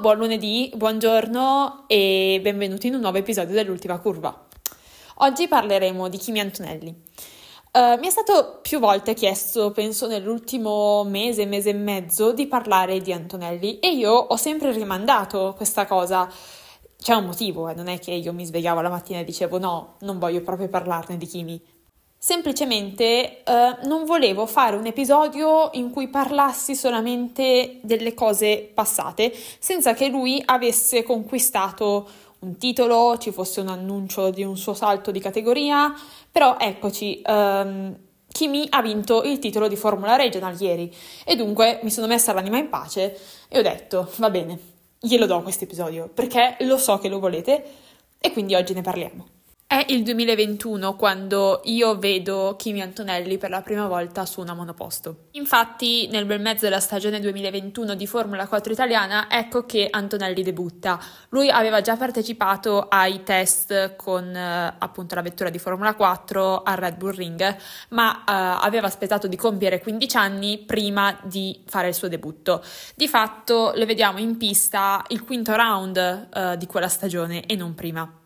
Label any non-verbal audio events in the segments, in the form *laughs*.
Buon lunedì, buongiorno e benvenuti in un nuovo episodio dell'ultima curva. Oggi parleremo di Kimi Antonelli. Uh, mi è stato più volte chiesto, penso nell'ultimo mese, mese e mezzo, di parlare di Antonelli e io ho sempre rimandato questa cosa. C'è un motivo, eh? non è che io mi svegliavo la mattina e dicevo no, non voglio proprio parlarne di Kimi. Semplicemente eh, non volevo fare un episodio in cui parlassi solamente delle cose passate, senza che lui avesse conquistato un titolo, ci fosse un annuncio di un suo salto di categoria, però eccoci, um, Kimi ha vinto il titolo di Formula Regional ieri e dunque mi sono messa l'anima in pace e ho detto va bene, glielo do questo episodio perché lo so che lo volete e quindi oggi ne parliamo. È il 2021 quando io vedo Kimi Antonelli per la prima volta su una monoposto. Infatti, nel bel mezzo della stagione 2021 di Formula 4 italiana, ecco che Antonelli debutta. Lui aveva già partecipato ai test con eh, appunto la vettura di Formula 4 al Red Bull Ring, ma eh, aveva aspettato di compiere 15 anni prima di fare il suo debutto. Di fatto lo vediamo in pista il quinto round eh, di quella stagione e non prima.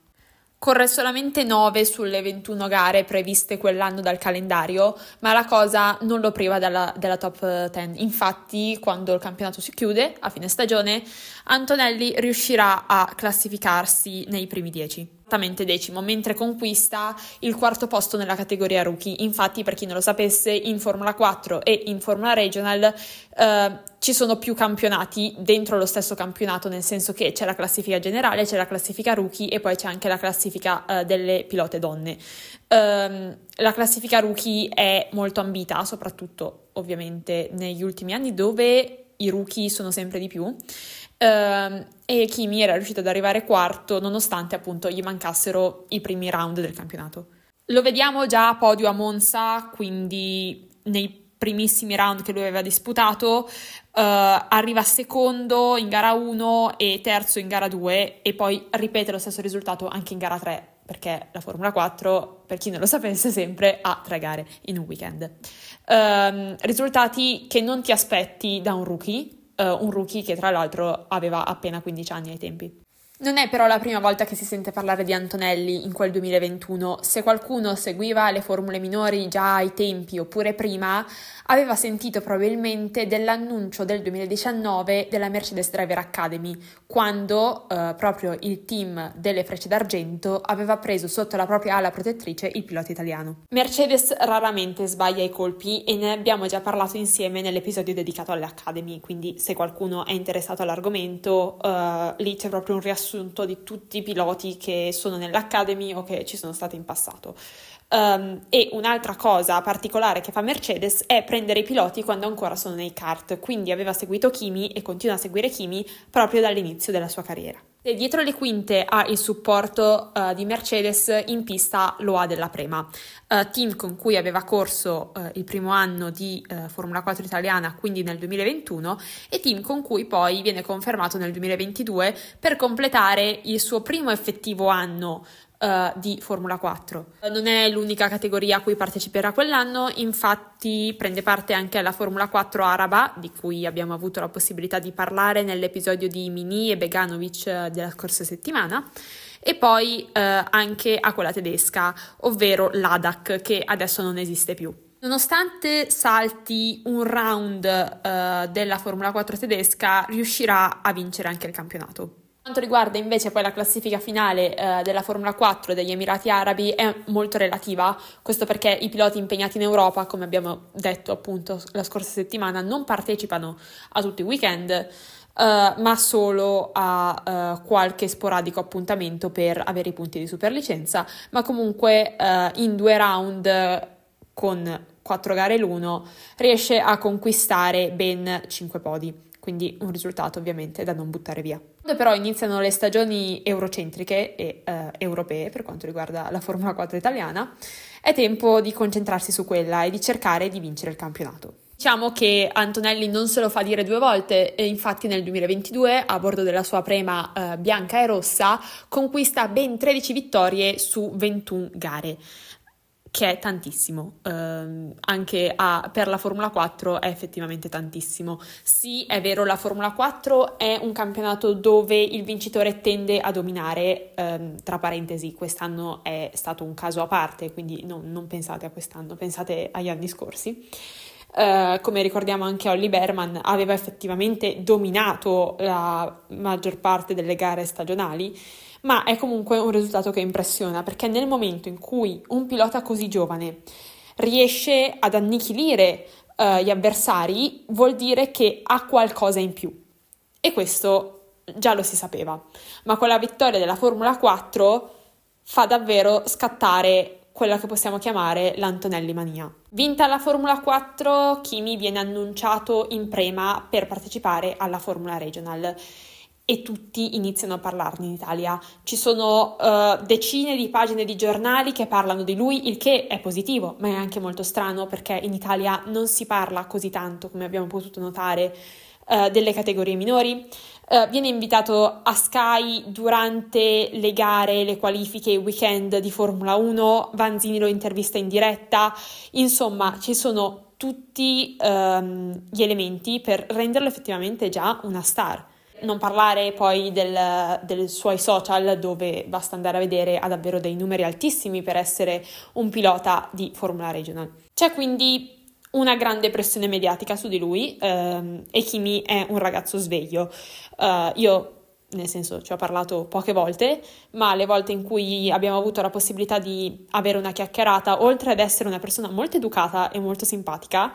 Corre solamente 9 sulle 21 gare previste quell'anno dal calendario, ma la cosa non lo priva dalla, della top 10. Infatti, quando il campionato si chiude a fine stagione, Antonelli riuscirà a classificarsi nei primi 10 esattamente decimo, mentre conquista il quarto posto nella categoria rookie. Infatti, per chi non lo sapesse, in Formula 4 e in Formula Regional eh, ci sono più campionati dentro lo stesso campionato, nel senso che c'è la classifica generale, c'è la classifica rookie e poi c'è anche la classifica eh, delle pilote donne. Um, la classifica rookie è molto ambita, soprattutto ovviamente negli ultimi anni, dove i rookie sono sempre di più. Uh, e Kimi era riuscito ad arrivare quarto nonostante appunto gli mancassero i primi round del campionato. Lo vediamo già a podio a Monza, quindi nei primissimi round che lui aveva disputato, uh, arriva secondo in gara 1 e terzo in gara 2 e poi ripete lo stesso risultato anche in gara 3 perché la Formula 4, per chi non lo sapesse, *laughs* sempre ha tre gare in un weekend. Um, risultati che non ti aspetti da un rookie, un rookie che tra l'altro aveva appena 15 anni ai tempi. Non è però la prima volta che si sente parlare di Antonelli in quel 2021. Se qualcuno seguiva le formule minori già ai tempi oppure prima, aveva sentito probabilmente dell'annuncio del 2019 della Mercedes Driver Academy, quando eh, proprio il team delle Frecce d'Argento aveva preso sotto la propria ala protettrice il pilota italiano. Mercedes raramente sbaglia i colpi e ne abbiamo già parlato insieme nell'episodio dedicato alle Academy, quindi se qualcuno è interessato all'argomento, eh, lì c'è proprio un riassunto riassunto di tutti i piloti che sono nell'Academy o che ci sono stati in passato. Um, e un'altra cosa particolare che fa Mercedes è prendere i piloti quando ancora sono nei kart, quindi aveva seguito Kimi e continua a seguire Kimi proprio dall'inizio della sua carriera. Dietro le quinte ha il supporto uh, di Mercedes, in pista lo ha della Prema, uh, team con cui aveva corso uh, il primo anno di Formula 4 italiana, quindi nel 2021, e team con cui poi viene confermato nel 2022 per completare il suo primo effettivo anno Uh, di Formula 4. Non è l'unica categoria a cui parteciperà quell'anno, infatti prende parte anche alla Formula 4 araba, di cui abbiamo avuto la possibilità di parlare nell'episodio di Mini e Beganovic eh, della scorsa settimana, e poi uh, anche a quella tedesca, ovvero l'ADAC, che adesso non esiste più. Nonostante salti un round uh, della Formula 4 tedesca, riuscirà a vincere anche il campionato quanto riguarda invece poi la classifica finale eh, della Formula 4 degli Emirati Arabi è molto relativa, questo perché i piloti impegnati in Europa, come abbiamo detto appunto la scorsa settimana, non partecipano a tutti i weekend, Uh, ma solo a uh, qualche sporadico appuntamento per avere i punti di superlicenza, ma comunque uh, in due round con quattro gare l'uno riesce a conquistare ben cinque podi quindi un risultato ovviamente da non buttare via. Quando però iniziano le stagioni eurocentriche e eh, europee per quanto riguarda la Formula 4 italiana, è tempo di concentrarsi su quella e di cercare di vincere il campionato. Diciamo che Antonelli non se lo fa dire due volte e infatti nel 2022 a bordo della sua prema eh, bianca e rossa conquista ben 13 vittorie su 21 gare che è tantissimo, eh, anche a, per la Formula 4 è effettivamente tantissimo. Sì, è vero, la Formula 4 è un campionato dove il vincitore tende a dominare, eh, tra parentesi, quest'anno è stato un caso a parte, quindi no, non pensate a quest'anno, pensate agli anni scorsi. Uh, come ricordiamo anche Olli Berman aveva effettivamente dominato la maggior parte delle gare stagionali ma è comunque un risultato che impressiona perché nel momento in cui un pilota così giovane riesce ad annichilire uh, gli avversari, vuol dire che ha qualcosa in più. E questo già lo si sapeva, ma con la vittoria della Formula 4 fa davvero scattare quella che possiamo chiamare l'Antonelli mania. Vinta la Formula 4, Kimi viene annunciato in prema per partecipare alla Formula Regional e tutti iniziano a parlarne in Italia. Ci sono uh, decine di pagine di giornali che parlano di lui, il che è positivo, ma è anche molto strano perché in Italia non si parla così tanto, come abbiamo potuto notare, uh, delle categorie minori. Uh, viene invitato a Sky durante le gare, le qualifiche, i weekend di Formula 1, Vanzini lo intervista in diretta, insomma ci sono tutti um, gli elementi per renderlo effettivamente già una star. Non parlare poi del, dei suoi social dove basta andare a vedere ha davvero dei numeri altissimi per essere un pilota di Formula Regional. C'è quindi una grande pressione mediatica su di lui ehm, e Kimi è un ragazzo sveglio. Uh, io nel senso ci ho parlato poche volte, ma le volte in cui abbiamo avuto la possibilità di avere una chiacchierata, oltre ad essere una persona molto educata e molto simpatica,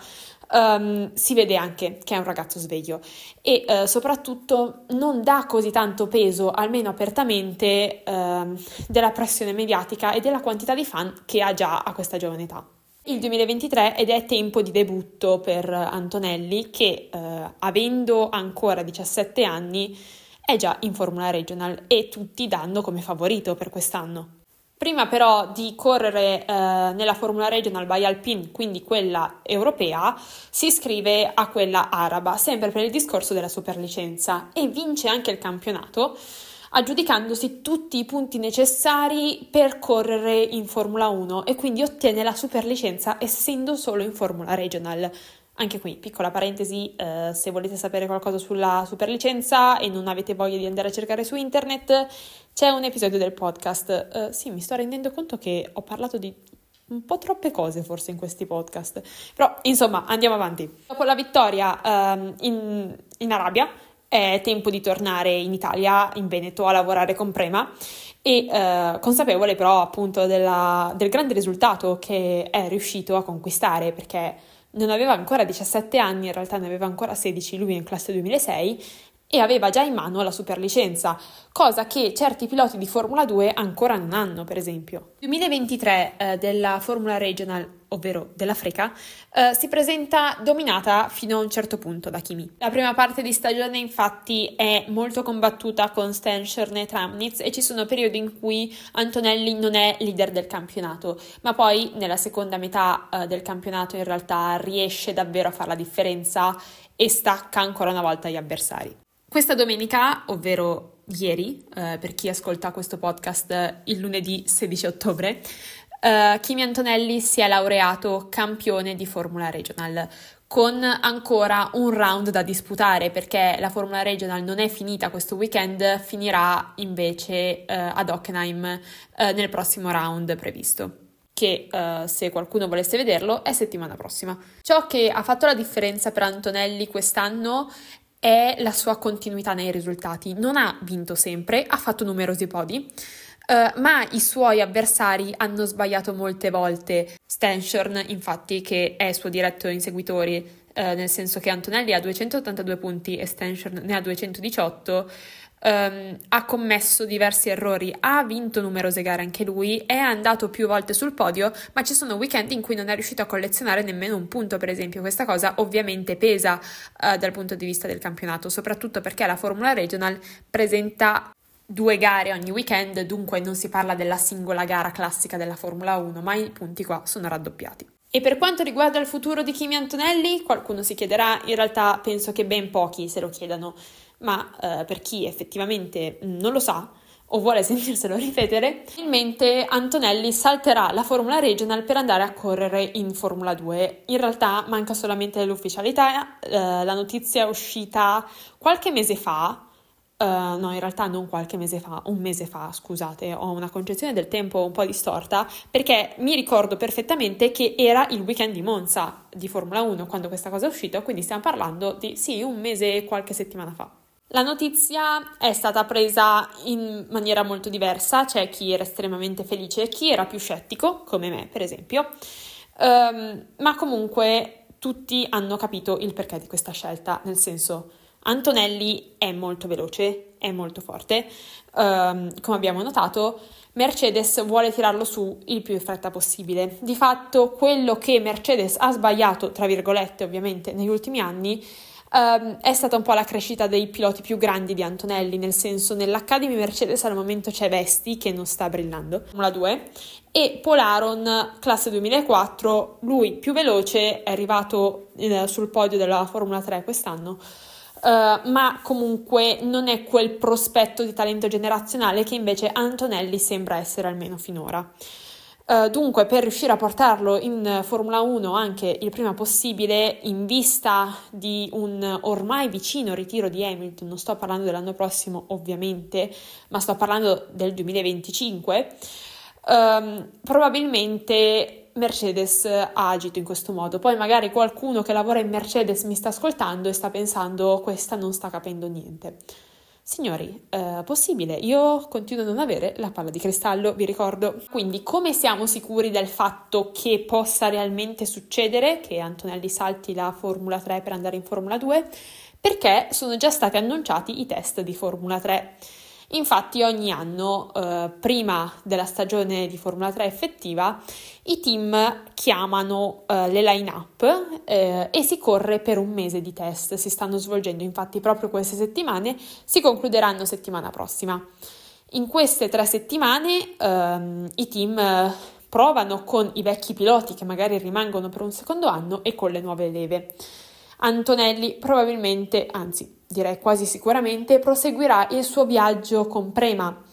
um, si vede anche che è un ragazzo sveglio e uh, soprattutto non dà così tanto peso, almeno apertamente, uh, della pressione mediatica e della quantità di fan che ha già a questa giovane età. Il 2023 ed è tempo di debutto per Antonelli che, uh, avendo ancora 17 anni, è già in Formula Regional e tutti danno come favorito per quest'anno. Prima però di correre eh, nella Formula Regional by Alpine, quindi quella europea, si iscrive a quella araba, sempre per il discorso della superlicenza e vince anche il campionato, aggiudicandosi tutti i punti necessari per correre in Formula 1 e quindi ottiene la superlicenza essendo solo in Formula Regional. Anche qui, piccola parentesi, eh, se volete sapere qualcosa sulla superlicenza e non avete voglia di andare a cercare su internet, c'è un episodio del podcast. Uh, sì, mi sto rendendo conto che ho parlato di un po' troppe cose forse in questi podcast. Però, insomma, andiamo avanti. Dopo la vittoria um, in, in Arabia, è tempo di tornare in Italia, in Veneto, a lavorare con Prema e uh, consapevole però appunto della, del grande risultato che è riuscito a conquistare perché non aveva ancora 17 anni, in realtà ne aveva ancora 16, lui è in classe 2006 e aveva già in mano la superlicenza, cosa che certi piloti di Formula 2 ancora non hanno, per esempio. 2023 eh, della Formula Regional, ovvero dell'Africa, eh, si presenta dominata fino a un certo punto da Kimi. La prima parte di stagione infatti è molto combattuta con Stenshern e Tramnitz e ci sono periodi in cui Antonelli non è leader del campionato, ma poi nella seconda metà eh, del campionato in realtà riesce davvero a fare la differenza e stacca ancora una volta gli avversari. Questa domenica, ovvero ieri, eh, per chi ascolta questo podcast il lunedì 16 ottobre, eh, Kimi Antonelli si è laureato campione di Formula Regional con ancora un round da disputare perché la Formula Regional non è finita questo weekend, finirà invece eh, ad Hockenheim eh, nel prossimo round previsto che uh, se qualcuno volesse vederlo è settimana prossima. Ciò che ha fatto la differenza per Antonelli quest'anno è la sua continuità nei risultati. Non ha vinto sempre, ha fatto numerosi podi. Uh, ma i suoi avversari hanno sbagliato molte volte. Stenshorn, infatti, che è suo diretto inseguitori, uh, nel senso che Antonelli ha 282 punti e Stenshorn ne ha 218, um, ha commesso diversi errori, ha vinto numerose gare anche lui, è andato più volte sul podio, ma ci sono weekend in cui non è riuscito a collezionare nemmeno un punto, per esempio. Questa cosa ovviamente pesa uh, dal punto di vista del campionato, soprattutto perché la Formula Regional presenta due gare ogni weekend, dunque non si parla della singola gara classica della Formula 1, ma i punti qua sono raddoppiati. E per quanto riguarda il futuro di Kimi Antonelli, qualcuno si chiederà, in realtà penso che ben pochi se lo chiedano ma eh, per chi effettivamente non lo sa, o vuole *laughs* sentirselo ripetere, probabilmente Antonelli salterà la Formula Regional per andare a correre in Formula 2. In realtà manca solamente l'ufficialità, eh, la notizia è uscita qualche mese fa, Uh, no, in realtà non qualche mese fa, un mese fa, scusate, ho una concezione del tempo un po' distorta, perché mi ricordo perfettamente che era il weekend di Monza di Formula 1 quando questa cosa è uscita, quindi stiamo parlando di sì, un mese e qualche settimana fa. La notizia è stata presa in maniera molto diversa, c'è chi era estremamente felice, chi era più scettico, come me per esempio, um, ma comunque tutti hanno capito il perché di questa scelta, nel senso Antonelli è molto veloce, è molto forte, um, come abbiamo notato, Mercedes vuole tirarlo su il più in fretta possibile. Di fatto, quello che Mercedes ha sbagliato, tra virgolette, ovviamente, negli ultimi anni, um, è stata un po' la crescita dei piloti più grandi di Antonelli, nel senso nell'Academy Mercedes al momento c'è Vesti che non sta brillando, Formula 2, e Polaron, classe 2004, lui più veloce, è arrivato eh, sul podio della Formula 3 quest'anno, Uh, ma comunque non è quel prospetto di talento generazionale che invece Antonelli sembra essere almeno finora. Uh, dunque, per riuscire a portarlo in Formula 1 anche il prima possibile, in vista di un ormai vicino ritiro di Hamilton, non sto parlando dell'anno prossimo ovviamente, ma sto parlando del 2025, um, ehm, probabilmente Mercedes ha agito in questo modo. Poi magari qualcuno che lavora in Mercedes mi sta ascoltando e sta pensando questa non sta capendo niente. Signori, eh, possibile, io continuo a non avere la palla di cristallo, vi ricordo. Quindi come siamo sicuri del fatto che possa realmente succedere che Antonelli salti la Formula 3 per andare in Formula 2? Perché sono già stati annunciati i test di Formula 3. Infatti ogni anno, eh, prima della stagione di Formula 3 effettiva, i team chiamano eh, le line-up eh, e si corre per un mese di test. Si stanno svolgendo infatti proprio queste settimane, si concluderanno settimana prossima. In queste tre settimane ehm, i team provano con i vecchi piloti che magari rimangono per un secondo anno e con le nuove leve. Antonelli probabilmente, anzi direi quasi sicuramente, proseguirà il suo viaggio con Prema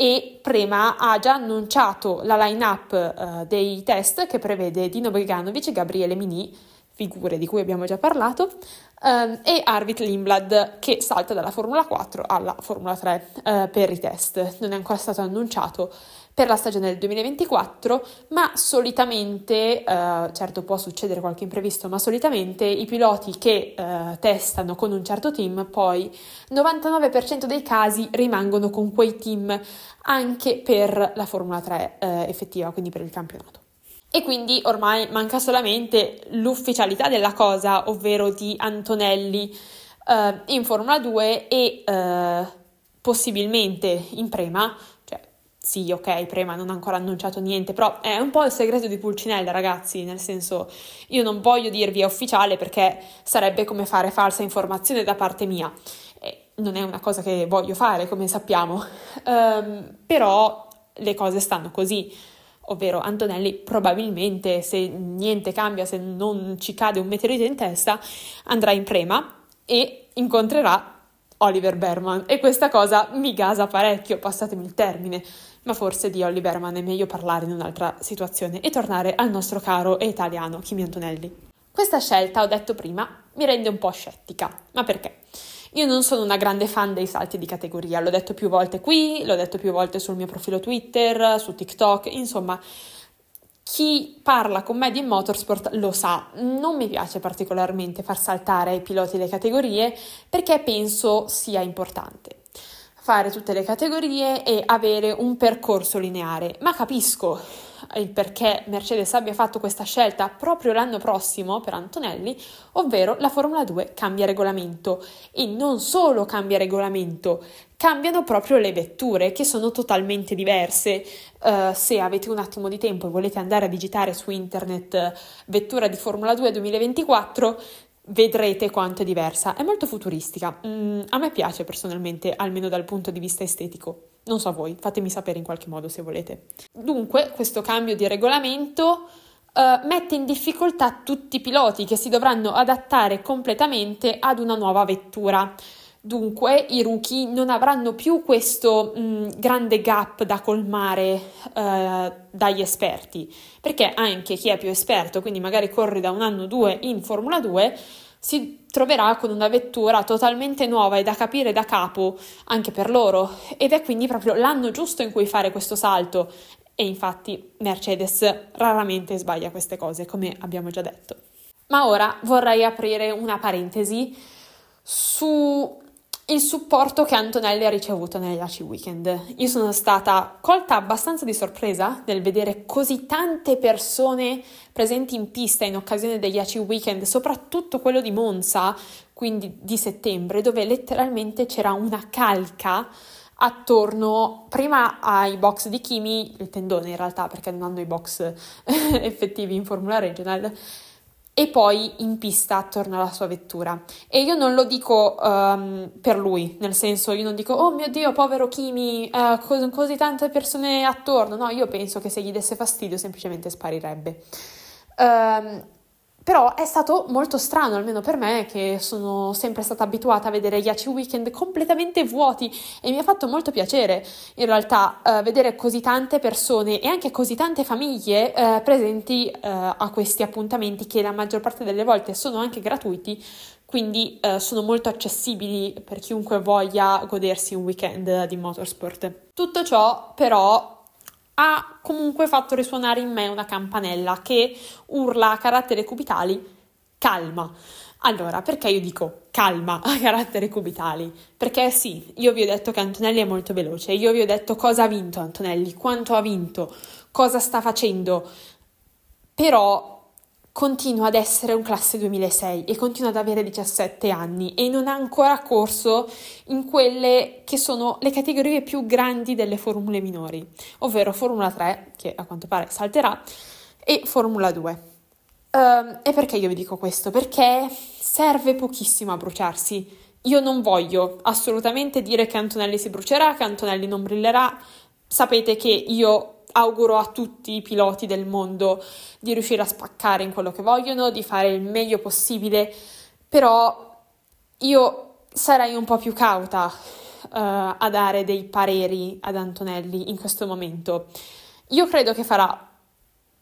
e Prema ha già annunciato la line-up uh, dei test che prevede Dino Beganovic e Gabriele Mini, figure di cui abbiamo già parlato, um, e Arvid Lindblad che salta dalla Formula 4 alla Formula 3 uh, eh, per i test. Non è ancora stato annunciato per la stagione del 2024, ma solitamente, eh, certo può succedere qualche imprevisto, ma solitamente i piloti che eh, testano con un certo team poi 99% dei casi rimangono con quei team anche per la Formula 3 eh, effettiva, quindi per il campionato. E quindi ormai manca solamente l'ufficialità della cosa, ovvero di Antonelli eh, in Formula 2 e eh, possibilmente in Prema sì, ok, Prema non ha ancora annunciato niente, però è un po' il segreto di Pulcinella, ragazzi, nel senso io non voglio dirvi è ufficiale perché sarebbe come fare falsa informazione da parte mia. E non è una cosa che voglio fare, come sappiamo, um, però le cose stanno così. Ovvero Antonelli probabilmente, se niente cambia, se non ci cade un meteorite in testa, andrà in Prema e incontrerà Oliver Berman e questa cosa mi gasa parecchio, passatemi il termine, ma forse di Olli Berman è meglio parlare in un'altra situazione e tornare al nostro caro e italiano Kimi Antonelli. Questa scelta, ho detto prima, mi rende un po' scettica. Ma perché? Io non sono una grande fan dei salti di categoria, l'ho detto più volte qui, l'ho detto più volte sul mio profilo Twitter, su TikTok, insomma, chi parla con me di motorsport lo sa, non mi piace particolarmente far saltare i piloti le categorie perché penso sia importante fare tutte le categorie e avere un percorso lineare, ma capisco il perché Mercedes abbia fatto questa scelta proprio l'anno prossimo per Antonelli, ovvero la Formula 2 cambia regolamento e non solo cambia regolamento, cambiano proprio le vetture che sono totalmente diverse. Uh, se avete un attimo di tempo e volete andare a digitare su internet uh, vettura di Formula 2 2024, vedrete quanto è diversa. È molto futuristica. Mm, a me piace personalmente, almeno dal punto di vista estetico. Non so voi, fatemi sapere in qualche modo se volete. Dunque, questo cambio di regolamento uh, mette in difficoltà tutti i piloti che si dovranno adattare completamente ad una nuova vettura. Dunque i rookie non avranno più questo mh, mm, grande gap da colmare eh, dagli esperti, perché anche chi è più esperto, quindi magari corre da un anno o due in Formula 2, si troverà con una vettura totalmente nuova e da capire da capo anche per loro. Ed è quindi proprio l'anno giusto in cui fare questo salto. E infatti Mercedes raramente sbaglia queste cose come abbiamo già detto. Ma ora vorrei aprire una parentesi su il supporto che Antonelli ha ricevuto negli ACI Weekend. Io sono stata colta abbastanza di sorpresa nel vedere così tante persone presenti in pista in occasione degli ACI Weekend, soprattutto quello di Monza, quindi di settembre, dove letteralmente c'era una calca attorno prima ai box di Kimi, il tendone in realtà perché non hanno i box *laughs* effettivi in Formula Regional, e poi in pista attorno alla sua vettura. E io non lo dico um, per lui, nel senso io non dico oh mio Dio, povero Kimi, uh, cos- così tante persone attorno. No, io penso che se gli desse fastidio semplicemente sparirebbe. Um, però è stato molto strano, almeno per me, che sono sempre stata abituata a vedere gli ACI Weekend completamente vuoti e mi ha fatto molto piacere in realtà uh, vedere così tante persone e anche così tante famiglie uh, presenti uh, a questi appuntamenti che la maggior parte delle volte sono anche gratuiti, quindi sono molto accessibili per chiunque voglia godersi un weekend di motorsport. Tutto ciò però ha comunque fatto risuonare in me una campanella che urla a caratteri cubitali calma. Allora, perché io dico calma a caratteri cubitali? Perché sì, io vi ho detto che Antonelli è molto veloce, io vi ho detto cosa ha vinto Antonelli, quanto ha vinto, cosa sta facendo, però continua ad essere un classe 2006 e continua ad avere 17 anni e non ha ancora corso in quelle che sono le categorie più grandi delle formule minori, ovvero Formula 3, che a quanto pare salterà, e Formula 2. Um, ehm, e perché io vi dico questo? Perché serve pochissimo a bruciarsi. Io non voglio assolutamente dire che Antonelli si brucerà, che Antonelli non brillerà. Sapete che io auguro a tutti i piloti del mondo di riuscire a spaccare in quello che vogliono, di fare il meglio possibile, però io sarei un po' più cauta uh, a dare dei pareri ad Antonelli in questo momento. Io credo che farà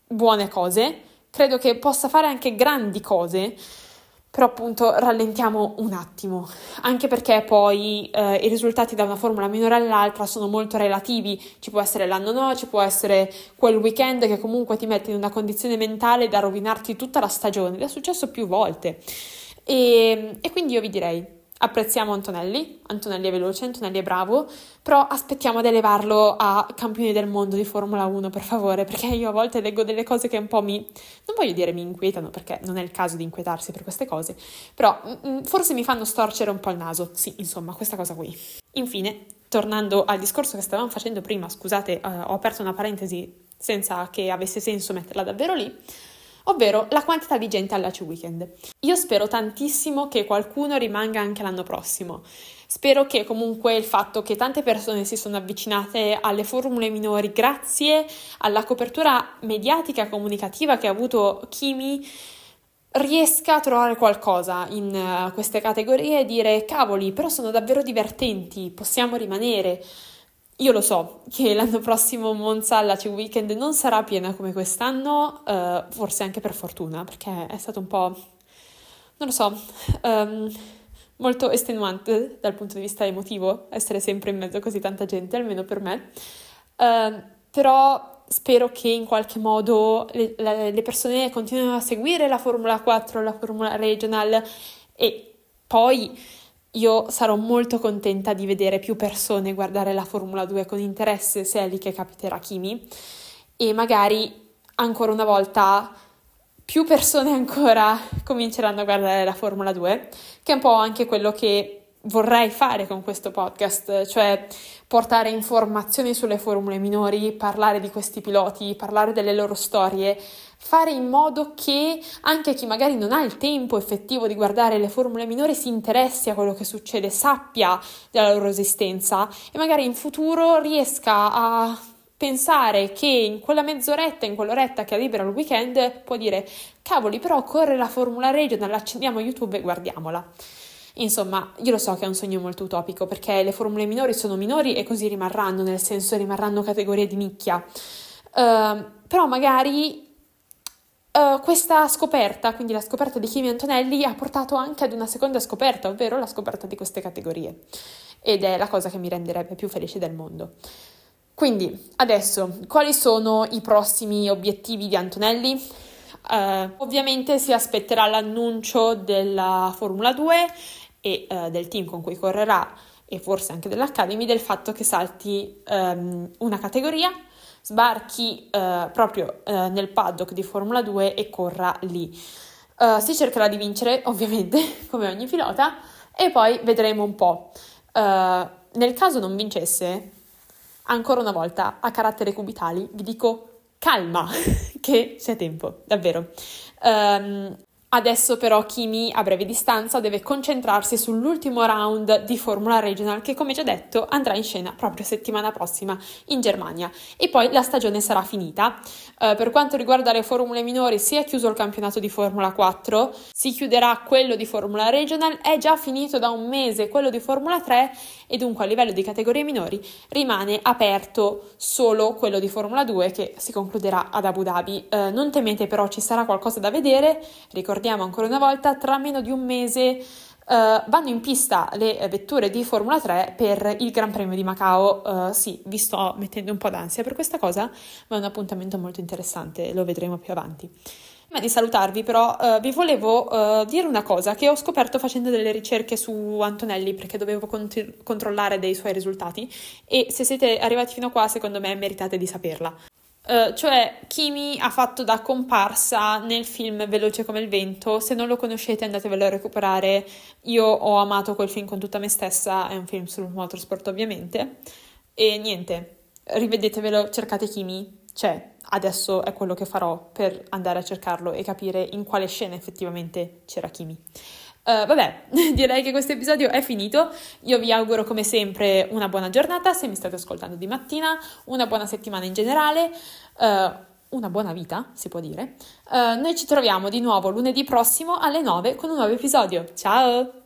buone cose, credo che possa fare anche grandi cose, però appunto rallentiamo un attimo, anche perché poi eh, i risultati da una formula minore all'altra sono molto relativi, ci può essere l'anno no, ci può essere quel weekend che comunque ti mette in una condizione mentale da rovinarti tutta la stagione, ed è successo più volte. E, e quindi io vi direi, Apprezziamo Antonelli, Antonelli è veloce, Antonelli è bravo, però aspettiamo di elevarlo a campione del mondo di Formula 1, per favore, perché io a volte leggo delle cose che un po' mi, non voglio dire mi inquietano, perché non è il caso di inquietarsi per queste cose, però mm, mm, forse mi fanno storcere un po' il naso, sì, insomma, questa cosa qui. Infine, tornando al discorso che stavamo facendo prima, scusate, uh, ho aperto una parentesi senza che avesse senso metterla davvero lì, ovvero la quantità di gente all'ACI Weekend. Io spero tantissimo che qualcuno rimanga anche l'anno prossimo. Spero che comunque il fatto che tante persone si sono avvicinate alle formule minori grazie alla copertura mediatica e comunicativa che ha avuto Kimi riesca a trovare qualcosa in uh, queste categorie e dire cavoli, però sono davvero divertenti, possiamo rimanere. Io lo so che l'anno prossimo Monza alla C Weekend non sarà piena come quest'anno, uh, forse anche per fortuna, perché è stato un po', non lo so, um, molto estenuante dal punto di vista emotivo essere sempre in mezzo a così tanta gente, almeno per me. Uh, però spero che in qualche modo le, le persone continuino a seguire la Formula 4, la Formula Regional e poi io sarò molto contenta di vedere più persone guardare la Formula 2 con interesse se è lì che capiterà Kimi. E magari ancora una volta più persone ancora cominceranno a guardare la Formula 2, che è un po' anche quello che vorrei fare con questo podcast, cioè portare informazioni sulle formule minori, parlare di questi piloti, parlare delle loro storie, fare in modo che anche chi magari non ha il tempo effettivo di guardare le formule minori si interessi a quello che succede, sappia della loro esistenza e magari in futuro riesca a pensare che in quella mezz'oretta, in quell'oretta che ha libera il weekend, può dire cavoli, però corre la Formula Regional, accendiamo YouTube e guardiamola. Insomma, io lo so che è un sogno molto utopico perché le formule minori sono minori e così rimarranno, nel senso rimarranno categorie di nicchia. Uh, però magari Uh, questa scoperta, quindi la scoperta di Kimi Antonelli, ha portato anche ad una seconda scoperta, ovvero la scoperta di queste categorie. Ed è la cosa che mi renderebbe più felice del mondo. Quindi, adesso, quali sono i prossimi obiettivi di Antonelli? Uh, ovviamente si aspetterà l'annuncio della Formula 2 e uh, del team con cui correrà e forse anche dell'Academy del fatto che salti um, una categoria sbarchi eh, proprio eh, nel paddock di Formula 2 e corra lì. Uh, si cercherà di vincere, *laughs* ovviamente, come ogni pilota, e poi vedremo un po'. Uh, nel caso non vincesse, ancora una volta, a carattere cubitali, vi dico calma, *laughs* che c'è tempo, davvero. Um, Adesso però Kimi a breve distanza deve concentrarsi sull'ultimo round di Formula Regional che come già detto andrà in scena proprio settimana prossima in Germania e poi la stagione sarà finita. Uh, per quanto riguarda le formule minori si è chiuso il campionato di Formula 4, si chiuderà quello di Formula Regional, è già finito da un mese quello di Formula 3 e dunque a livello di categorie minori rimane aperto solo quello di Formula 2 che si concluderà ad Abu Dhabi. Uh, non temete però ci sarà qualcosa da vedere, ricordate ricordiamo ancora una volta, tra meno di un mese Uh, vanno in pista le vetture di Formula 3 per il Gran Premio di Macao. Uh, sì, vi sto mettendo un po' d'ansia per questa cosa, ma è un appuntamento molto interessante, lo vedremo più avanti. Prima di salutarvi, però, uh, vi volevo dire una cosa che ho scoperto facendo delle ricerche su Antonelli perché dovevo cont- controllare dei suoi risultati e se siete arrivati fino a qua, secondo me meritate di saperla. Uh, cioè, Kimi ha fatto da comparsa nel film Veloce come il vento. Se non lo conoscete, andatevelo a recuperare. Io ho amato quel film con tutta me stessa. È un film sul motorsport, ovviamente. E niente, rivedetevelo, cercate Kimi. C'è, adesso è quello che farò per andare a cercarlo e capire in quale scena effettivamente c'era Kimi. Uh, vabbè, *laughs* direi che questo episodio è finito. Io vi auguro come sempre una buona giornata se mi state ascoltando di mattina, una buona settimana in generale, uh, una buona vita, si può dire. Uh, noi ci troviamo di nuovo lunedì prossimo alle 9 con un nuovo episodio. Ciao!